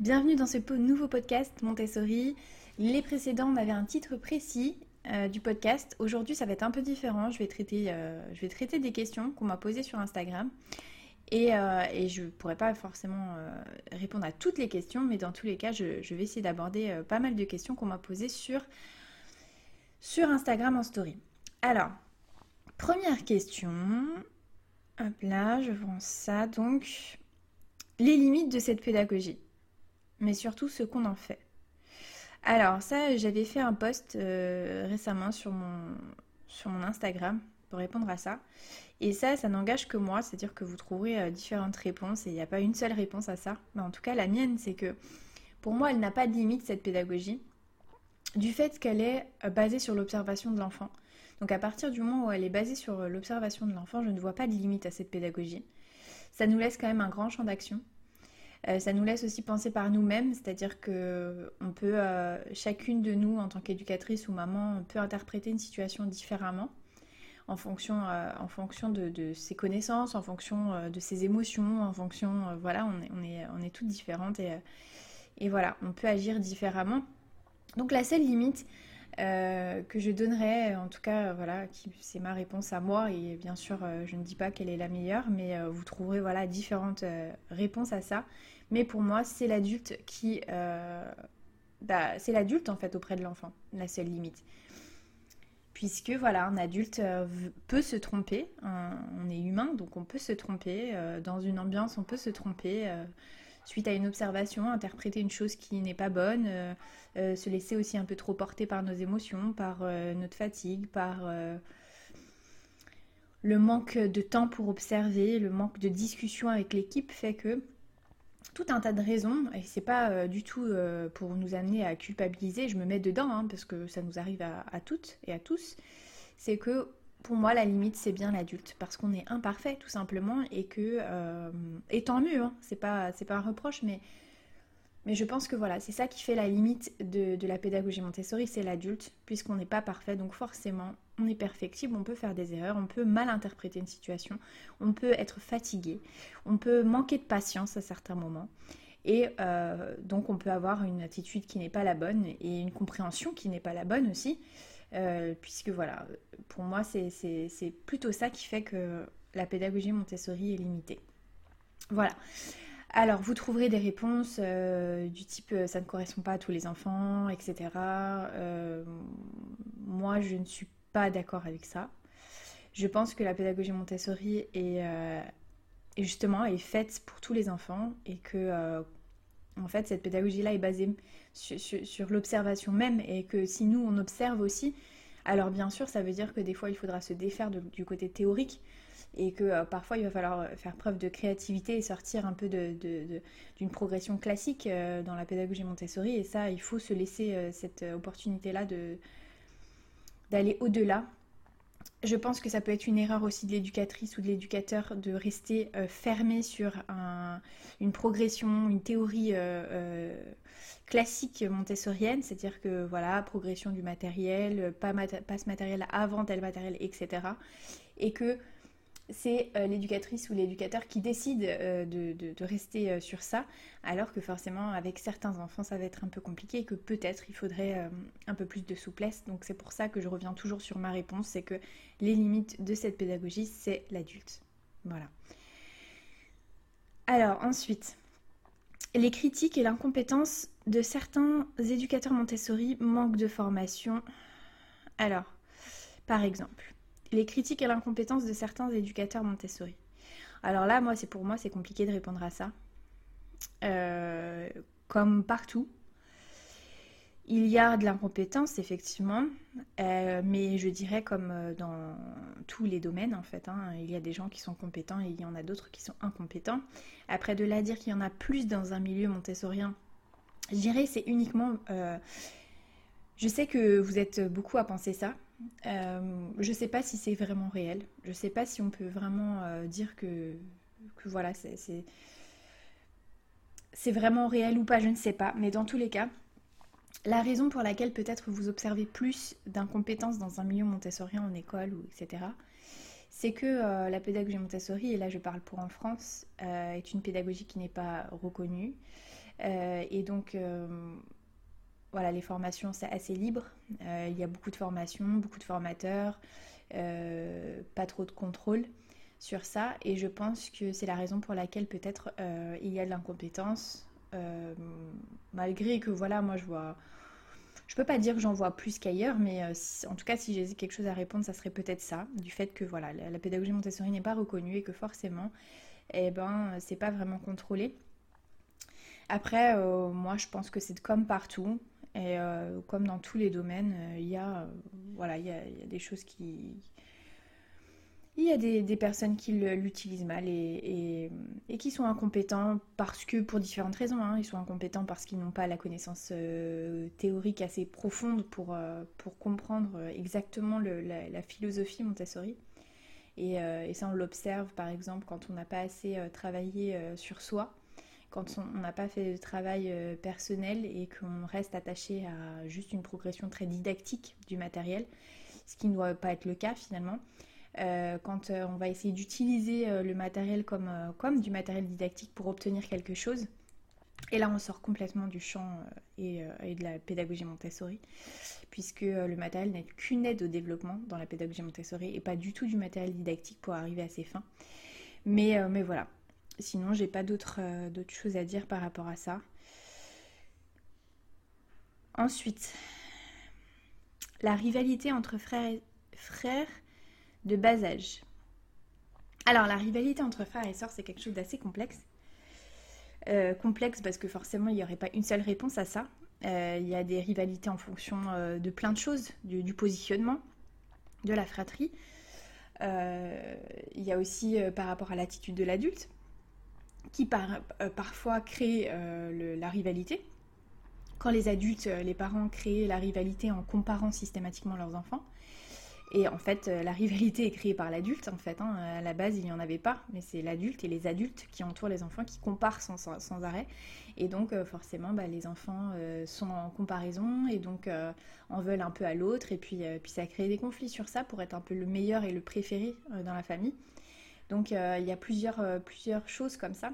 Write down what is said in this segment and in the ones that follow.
Bienvenue dans ce nouveau podcast Montessori. Les précédents, on avait un titre précis euh, du podcast. Aujourd'hui, ça va être un peu différent. Je vais traiter, euh, je vais traiter des questions qu'on m'a posées sur Instagram. Et, euh, je ne pourrai pas forcément répondre à toutes les questions, mais dans tous les cas, je, je vais essayer d'aborder pas mal de questions qu'on m'a posées sur, sur Instagram en story. Alors, première question. Hop là, je vois ça. Donc, les limites de cette pédagogie, mais surtout ce qu'on en fait. Alors ça, j'avais fait un post euh, récemment sur mon, sur mon Instagram pour répondre à ça. Et ça, ça n'engage que moi, c'est-à-dire que vous trouverez euh, différentes réponses et il n'y a pas une seule réponse à ça. Mais en tout cas, la mienne, c'est que pour moi, elle n'a pas de limite, cette pédagogie, du fait qu'elle est euh, basée sur l'observation de l'enfant. Donc à partir du moment où elle est basée sur l'observation de l'enfant, je ne vois pas de limite à cette pédagogie. Ça nous laisse quand même un grand champ d'action. Euh, ça nous laisse aussi penser par nous-mêmes, c'est-à-dire que on peut, euh, chacune de nous, en tant qu'éducatrice ou maman, on peut interpréter une situation différemment en fonction, euh, de, ses connaissances, en fonction de ses émotions, en fonction, voilà, on est, on, est, on toutes différentes et, et voilà, on peut agir différemment. Donc la seule limite, euh, que je donnerais, en tout cas, voilà, c'est ma réponse à moi. Et bien sûr, euh, je ne dis pas quelle est la meilleure, mais euh, vous trouverez voilà différentes réponses à ça. Mais pour moi, c'est l'adulte qui, bah, c'est l'adulte en fait auprès de l'enfant, la seule limite. Puisque voilà, un adulte peut se tromper, on est humain, donc on peut se tromper dans une ambiance, on peut se tromper suite à une observation, interpréter une chose qui n'est pas bonne, euh, euh, se laisser aussi un peu trop porter par nos émotions, par euh, notre fatigue, par le manque de temps pour observer, le manque de discussion avec l'équipe fait que tout un tas de raisons, et c'est pas du tout pour nous amener à culpabiliser, je me mets dedans hein, parce que ça nous arrive à, à toutes et à tous, c'est que pour moi, la limite, c'est bien l'adulte, parce qu'on est imparfait, tout simplement, et que, euh, et tant mieux, hein, c'est pas, un reproche, mais, je pense que voilà, c'est ça qui fait la limite de, de la pédagogie Montessori, c'est l'adulte, puisqu'on n'est pas parfait, donc forcément, on est perfectible, on peut faire des erreurs, on peut mal interpréter une situation, on peut être fatigué, on peut manquer de patience à certains moments. Et euh, donc on peut avoir une attitude qui n'est pas la bonne et une compréhension qui n'est pas la bonne aussi. Euh, puisque voilà, pour moi, c'est plutôt ça qui fait que la pédagogie Montessori est limitée. Voilà. Alors, vous trouverez des réponses euh, du type euh, ça ne correspond pas à tous les enfants, etc. moi, je ne suis pas d'accord avec ça. Je pense que la pédagogie Montessori est, justement faite pour tous les enfants et que en fait cette pédagogie-là est basée sur, l'observation même et que si nous on observe aussi, alors bien sûr ça veut dire que des fois il faudra se défaire du côté théorique et que euh, parfois il va falloir euh, faire preuve de créativité et sortir un peu d'une progression classique euh, dans la pédagogie Montessori. Et ça il faut se laisser cette opportunité-là d'aller au-delà je pense que ça peut être une erreur aussi de l'éducatrice ou de l'éducateur de rester fermé sur une progression, une théorie classique montessorienne, c'est-à-dire que voilà, progression du matériel, pas, ce matériel avant tel matériel, etc. Et que c'est euh, l'éducatrice ou l'éducateur qui décide euh, de, rester euh, sur ça, alors que forcément avec certains enfants ça va être un peu compliqué et que peut-être il faudrait un peu plus de souplesse. Donc c'est pour ça que je reviens toujours sur ma réponse, c'est que les limites de cette pédagogie c'est l'adulte. Voilà. Alors ensuite, les critiques et l'incompétence de certains éducateurs Montessori manquent de formation. Alors, par exemple, les critiques et l'incompétence de certains éducateurs Montessori. Alors là, moi, c'est pour moi, c'est compliqué de répondre à ça. Euh, comme partout, il y a de l'incompétence, effectivement, euh, mais je dirais comme euh, dans tous les domaines, en fait. Hein, il y a des gens qui sont compétents et il y en a d'autres qui sont incompétents. Après, de là dire qu'il y en a plus dans un milieu montessorien, je dirais c'est uniquement... Je sais que vous êtes beaucoup à penser ça. Je ne sais pas si c'est vraiment réel. Je ne sais pas si on peut vraiment dire que, voilà, c'est vraiment réel ou pas, je ne sais pas. Mais dans tous les cas, la raison pour laquelle peut-être vous observez plus d'incompétences dans un milieu montessorien en école, ou etc., c'est que euh, la pédagogie Montessori, et là je parle pour en France, euh, est une pédagogie qui n'est pas reconnue, et donc, voilà, les formations, c'est assez libre. il y a beaucoup de formations, beaucoup de formateurs, pas trop de contrôle sur ça. Et je pense que c'est la raison pour laquelle peut-être il y a de l'incompétence. malgré que, voilà, moi je vois je peux pas dire que j'en vois plus qu'ailleurs, mais euh, en tout cas, si j'ai quelque chose à répondre, ça serait peut-être ça, du fait que voilà, la, pédagogie Montessori n'est pas reconnue et que forcément, eh ben, c'est pas vraiment contrôlé. Après, euh, moi, je pense que c'est comme partout et euh, comme dans tous les domaines, il y a, voilà, il y a des choses qui il y a des, personnes qui l'utilisent mal et, qui sont incompétents parce que, pour différentes raisons, hein, ils sont incompétents parce qu'ils n'ont pas la connaissance euh, théorique assez profonde pour, euh, pour comprendre exactement la, philosophie Montessori. Euh, et, ça, on l'observe par exemple quand on n'a pas assez travaillé sur soi, quand on n'a pas fait de travail personnel et qu'on reste attaché à juste une progression très didactique du matériel, ce qui ne doit pas être le cas finalement. Euh, quand euh, on va essayer d'utiliser euh, le matériel comme, comme du matériel didactique pour obtenir quelque chose. Et là, on sort complètement du champ et, de la pédagogie Montessori, puisque le matériel n'est qu'une aide au développement dans la pédagogie Montessori et pas du tout du matériel didactique pour arriver à ses fins. Mais, mais voilà. Sinon, j'ai pas d'autres choses à dire par rapport à ça. Ensuite, la rivalité entre frères, frères de bas âge. Alors la rivalité entre frères et sœurs, c'est quelque chose d'assez complexe. Euh, complexe parce que forcément, il n'y aurait pas une seule réponse à ça. Euh, il y a des rivalités en fonction euh, de plein de choses, du, positionnement, de la fratrie. il y a aussi par rapport à l'attitude de l'adulte, qui parfois crée la rivalité. Quand les adultes, les parents créent la rivalité en comparant systématiquement leurs enfants, et en fait, euh, la rivalité est créée par l'adulte, en fait. Hein. À la base, il n'y en avait pas, mais c'est l'adulte et les adultes qui entourent les enfants qui comparent sans, arrêt. Et donc, euh, forcément, bah, les enfants euh, sont en comparaison et donc en veulent un peu à l'autre. Et puis, puis, ça crée des conflits sur ça pour être un peu le meilleur et le préféré dans la famille. Donc, il y a plusieurs, plusieurs choses comme ça.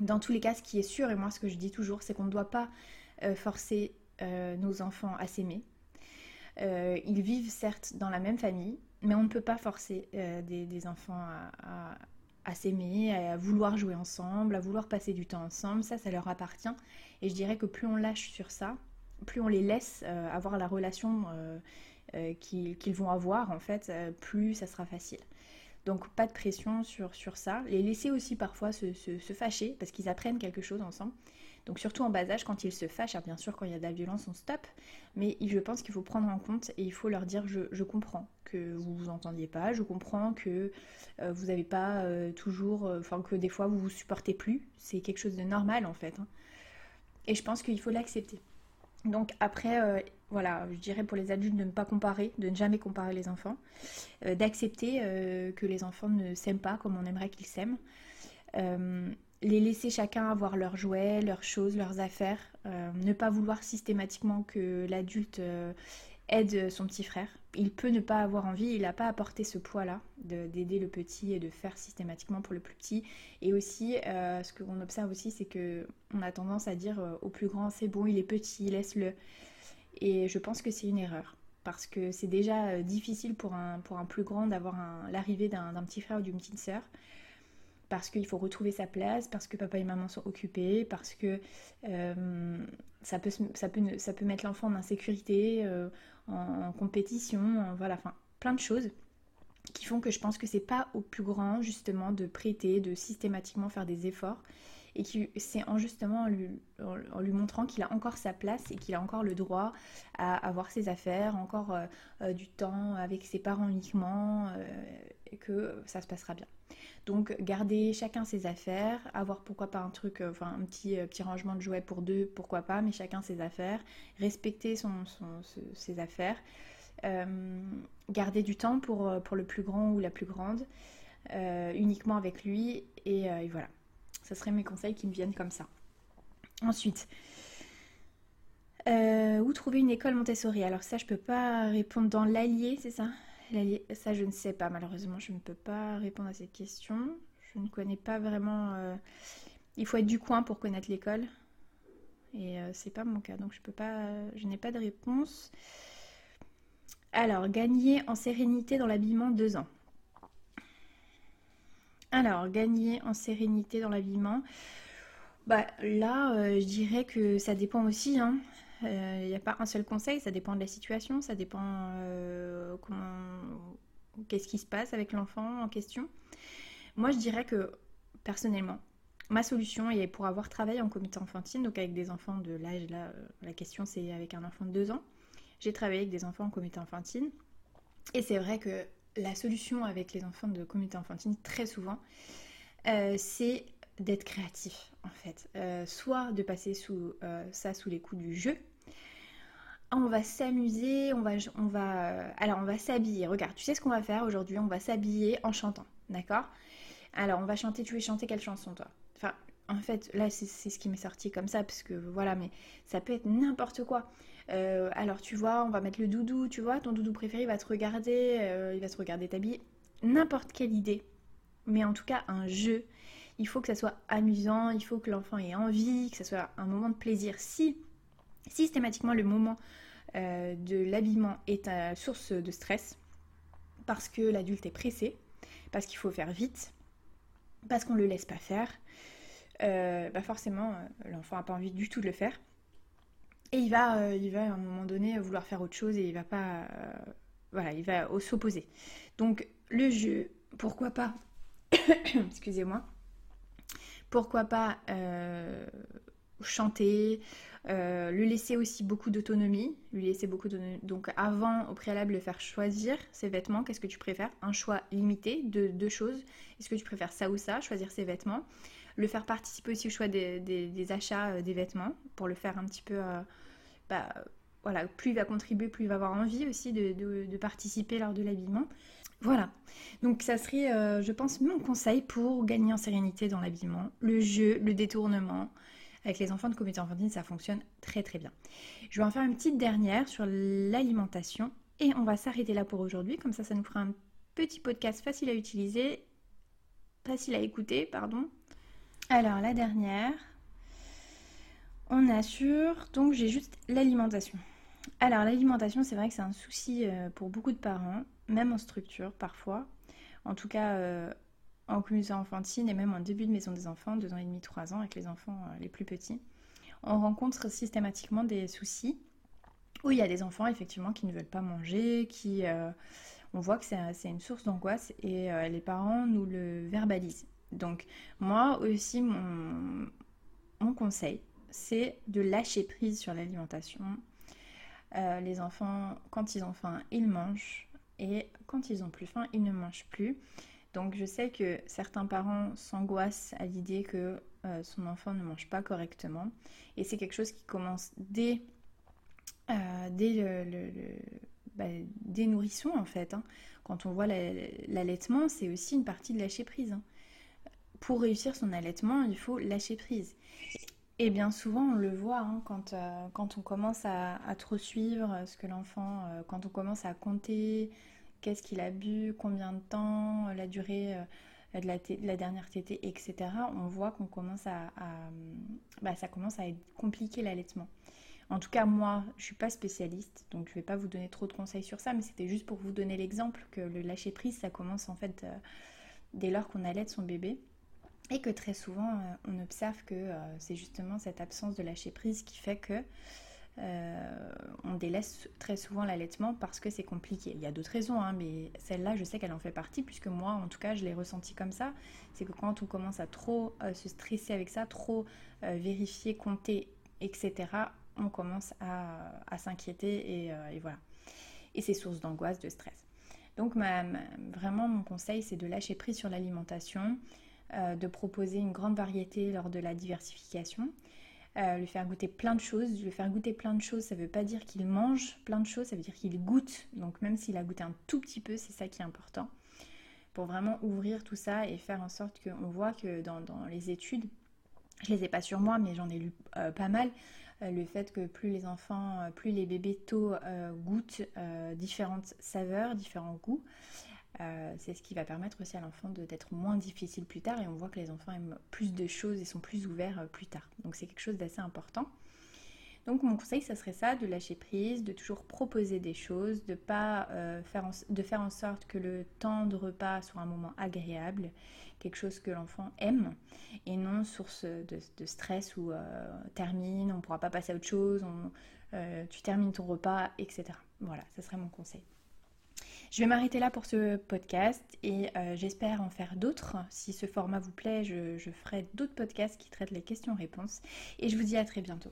Dans tous les cas, ce qui est sûr, et moi, ce que je dis toujours, c'est qu'on ne doit pas forcer nos enfants à s'aimer euh, ils vivent certes dans la même famille, mais on ne peut pas forcer euh, des, enfants à, s'aimer, à vouloir jouer ensemble, à vouloir passer du temps ensemble. Ça, ça leur appartient. Et je dirais que plus on lâche sur ça, plus on les laisse euh, avoir la relation qu'ils vont avoir, en fait, plus ça sera facile. Donc pas de pression sur, sur ça. Les laisser aussi parfois se, se fâcher parce qu'ils apprennent quelque chose ensemble. Donc surtout en bas âge, quand ils se fâchent, bien sûr quand il y a de la violence, on stop, mais je pense qu'il faut prendre en compte et il faut leur dire je, comprends que vous vous entendiez pas, je comprends que euh, vous n'avez pas euh, toujours, euh, enfin que des fois vous vous supportez plus, c'est quelque chose de normal en fait. Hein. Et je pense qu'il faut l'accepter. Donc après, voilà, je dirais pour les adultes de ne pas comparer, de ne jamais comparer les enfants, d'accepter que les enfants ne s'aiment pas comme on aimerait qu'ils s'aiment les laisser chacun avoir leurs jouets, leurs choses, leurs affaires, euh, ne pas vouloir systématiquement que l'adulte euh, aide son petit frère. Il peut ne pas avoir envie, il n'a pas apporté ce poids-là d'aider le petit et de faire systématiquement pour le plus petit. Et aussi, euh, ce qu'on observe aussi, c'est que on a tendance à dire au plus grand, c'est bon, il est petit, laisse-le. Et je pense que c'est une erreur. Parce que c'est déjà difficile pour un, pour un plus grand d'avoir l'arrivée d'un petit frère ou d'une petite sœur parce qu'il faut retrouver sa place, parce que papa et maman sont occupés, parce que euh, ça, peut, ça, peut, ça peut mettre l'enfant en insécurité, euh, en, compétition, voilà, enfin plein de choses qui font que je pense que c'est pas au plus grand justement de prêter, de systématiquement faire des efforts et qui c'est en justement en lui, montrant qu'il a encore sa place et qu'il a encore le droit à avoir ses affaires, encore euh, du temps avec ses parents uniquement que ça se passera bien. Donc garder chacun ses affaires, avoir pourquoi pas un truc, euh, enfin un petit, euh, petit rangement de jouets pour deux, pourquoi pas, mais chacun ses affaires, respecter ses affaires, euh, garder du temps pour, le plus grand ou la plus grande, uniquement avec lui, et, voilà. Ce seraient mes conseils qui me viennent comme ça. Ensuite, où trouver une école Montessori? Alors ça, je peux pas répondre dans l'allier, c'est ça? Ça, je ne sais pas, malheureusement, je ne peux pas répondre à cette question. Je ne connais pas vraiment. Euh, il faut être du coin pour connaître l'école. et c'est pas mon cas, donc je peux pas, je n'ai pas de réponse. Alors, gagner en sérénité dans l'habillement, deux ans. Alors, gagner en sérénité dans l'habillement. Bah, là, euh, je dirais que ça dépend aussi. Il hein. n'y euh, a pas un seul conseil, ça dépend de la situation, ça dépend euh, qu'est-ce qui se passe avec l'enfant en question. Moi, je dirais que personnellement, ma solution est pour avoir travaillé en comité enfantine, donc avec des enfants de l'âge, là, la question c'est avec un enfant de 2 ans. J'ai travaillé avec des enfants en comité enfantine. Et c'est vrai que la solution avec les enfants de comité enfantine, très souvent, c'est d'être créatif en fait. Euh, soit de passer sous, euh, ça sous les coups du jeu. On va s'amuser, on va, on va, euh, alors on va s'habiller. Regarde, tu sais ce qu'on va faire aujourd'hui? On va s'habiller en chantant, d'accord? Alors on va chanter. Tu veux chanter quelle chanson toi? Enfin, en fait, là c'est ce qui m'est sorti comme ça parce que voilà, mais ça peut être n'importe quoi. alors tu vois, on va mettre le doudou, tu vois, ton doudou préféré il va te regarder, il va te regarder t'habiller. N'importe quelle idée, mais en tout cas un jeu il faut que ça soit amusant, il faut que l'enfant ait envie, que ça soit un moment de plaisir. Si systématiquement le moment euh, de l'habillement est source de stress, parce que l'adulte est pressé, parce qu'il faut faire vite, parce qu'on ne le laisse pas faire, euh, bah forcément euh, l'enfant n'a pas envie du tout de le faire. Et il va, il va à un moment donné vouloir faire autre chose et il va pas. voilà, il va s'opposer. Donc le jeu, pourquoi pas Excusez-moi pourquoi pas chanter, euh, lui laisser aussi beaucoup d'autonomie, lui laisser beaucoup. Donc avant, au préalable, le faire choisir ses vêtements, qu'est-ce que tu préfères? Un choix limité de deux choses. Est-ce que tu préfères ça ou ça Choisir ses vêtements? Le faire participer aussi au choix des, achats euh, des vêtements pour le faire un petit peu... bah, voilà, plus il va contribuer, plus il va avoir envie aussi de participer lors de l'habillement. Voilà. Donc ça serait, euh, je pense, mon conseil pour gagner en sérénité dans l'habillement. Le jeu, le détournement. Avec les enfants de comité enfantine, ça fonctionne très très bien. Je vais en faire une petite dernière sur l'alimentation. Et on va s'arrêter là pour aujourd'hui. Comme ça, ça nous fera un petit podcast facile à utiliser. Facile à écouter, pardon. Alors, la dernière. On assure. Donc, j'ai juste l'alimentation. Alors, l'alimentation, c'est vrai que c'est un souci euh, pour beaucoup de parents même en structure parfois. En tout cas, euh, en communauté enfantine et même en début de maison des enfants, 2 ans et demi, 3 ans, avec les enfants euh, les plus petits, on rencontre systématiquement des soucis où il y a des enfants effectivement qui ne veulent pas manger, qui... Euh, on voit que c'est une source d'angoisse et les parents nous le verbalisent. Donc moi aussi, mon conseil, c'est de lâcher prise sur l'alimentation. les enfants, quand ils ont faim, ils mangent et quand ils ont plus faim, ils ne mangent plus. Donc je sais que certains parents s'angoissent à l'idée que euh, son enfant ne mange pas correctement et c'est quelque chose qui commence dès, euh, dès, le, bah, nourrissons en fait. Hein. Quand on voit l'allaitement, c'est aussi une partie de lâcher prise. Hein. Pour réussir son allaitement, il faut lâcher prise. Et bien souvent, on le voit hein, quand, euh, quand on commence à, trop suivre ce que l'enfant, quand on commence à compter qu'est-ce qu'il a bu, combien de temps, la durée euh, de, la dernière tétée, etc. On voit qu'on commence à, bah, ça commence à être compliqué l'allaitement. En tout cas, moi, je suis pas spécialiste, donc je vais pas vous donner trop de conseils sur ça, mais c'était juste pour vous donner l'exemple que le lâcher prise, ça commence en fait dès lors qu'on allaite son bébé. Et que très souvent, euh, on observe que euh, c'est justement cette absence de lâcher prise qui fait que euh, on délaisse très souvent l'allaitement parce que c'est compliqué. Il y a d'autres raisons, hein, mais celle-là, je sais qu'elle en fait partie, puisque moi, en tout cas, je l'ai ressenti comme ça. C'est que quand on commence à trop se stresser avec ça, trop vérifier, compter, etc., on commence à, s'inquiéter et, voilà. Et c'est source d'angoisse, de stress. Donc, vraiment, mon conseil, c'est de lâcher prise sur l'alimentation. Euh, de proposer une grande variété lors de la diversification. Euh, lui faire goûter plein de choses. Lui faire goûter plein de choses, ça veut pas dire qu'il mange plein de choses, ça veut dire qu'il goûte. Donc même s'il a goûté un tout petit peu, c'est ça qui est important. Pour vraiment ouvrir tout ça et faire en sorte qu'on voit que dans, les études, je les ai pas sur moi, mais j'en ai lu euh, pas mal, le fait que plus les enfants, plus les bébés tôt goûtent différentes saveurs, différents goûts, euh, c'est ce qui va permettre aussi à l'enfant d'être moins difficile plus tard et on voit que les enfants aiment plus de choses et sont plus ouverts plus tard. Donc c'est quelque chose d'assez important. Donc mon conseil, ça serait ça, de lâcher prise, de toujours proposer des choses, de, pas, faire, en, de faire en sorte que le temps de repas soit un moment agréable, quelque chose que l'enfant aime, et non source de, stress ou termine, on ne pourra pas passer à autre chose, tu termines ton repas, etc. Voilà, ça serait mon conseil. Je vais m'arrêter là pour ce podcast et euh, j'espère en faire d'autres. Si ce format vous plaît, je ferai d'autres podcasts qui traitent les questions-réponses. Et je vous dis à très bientôt.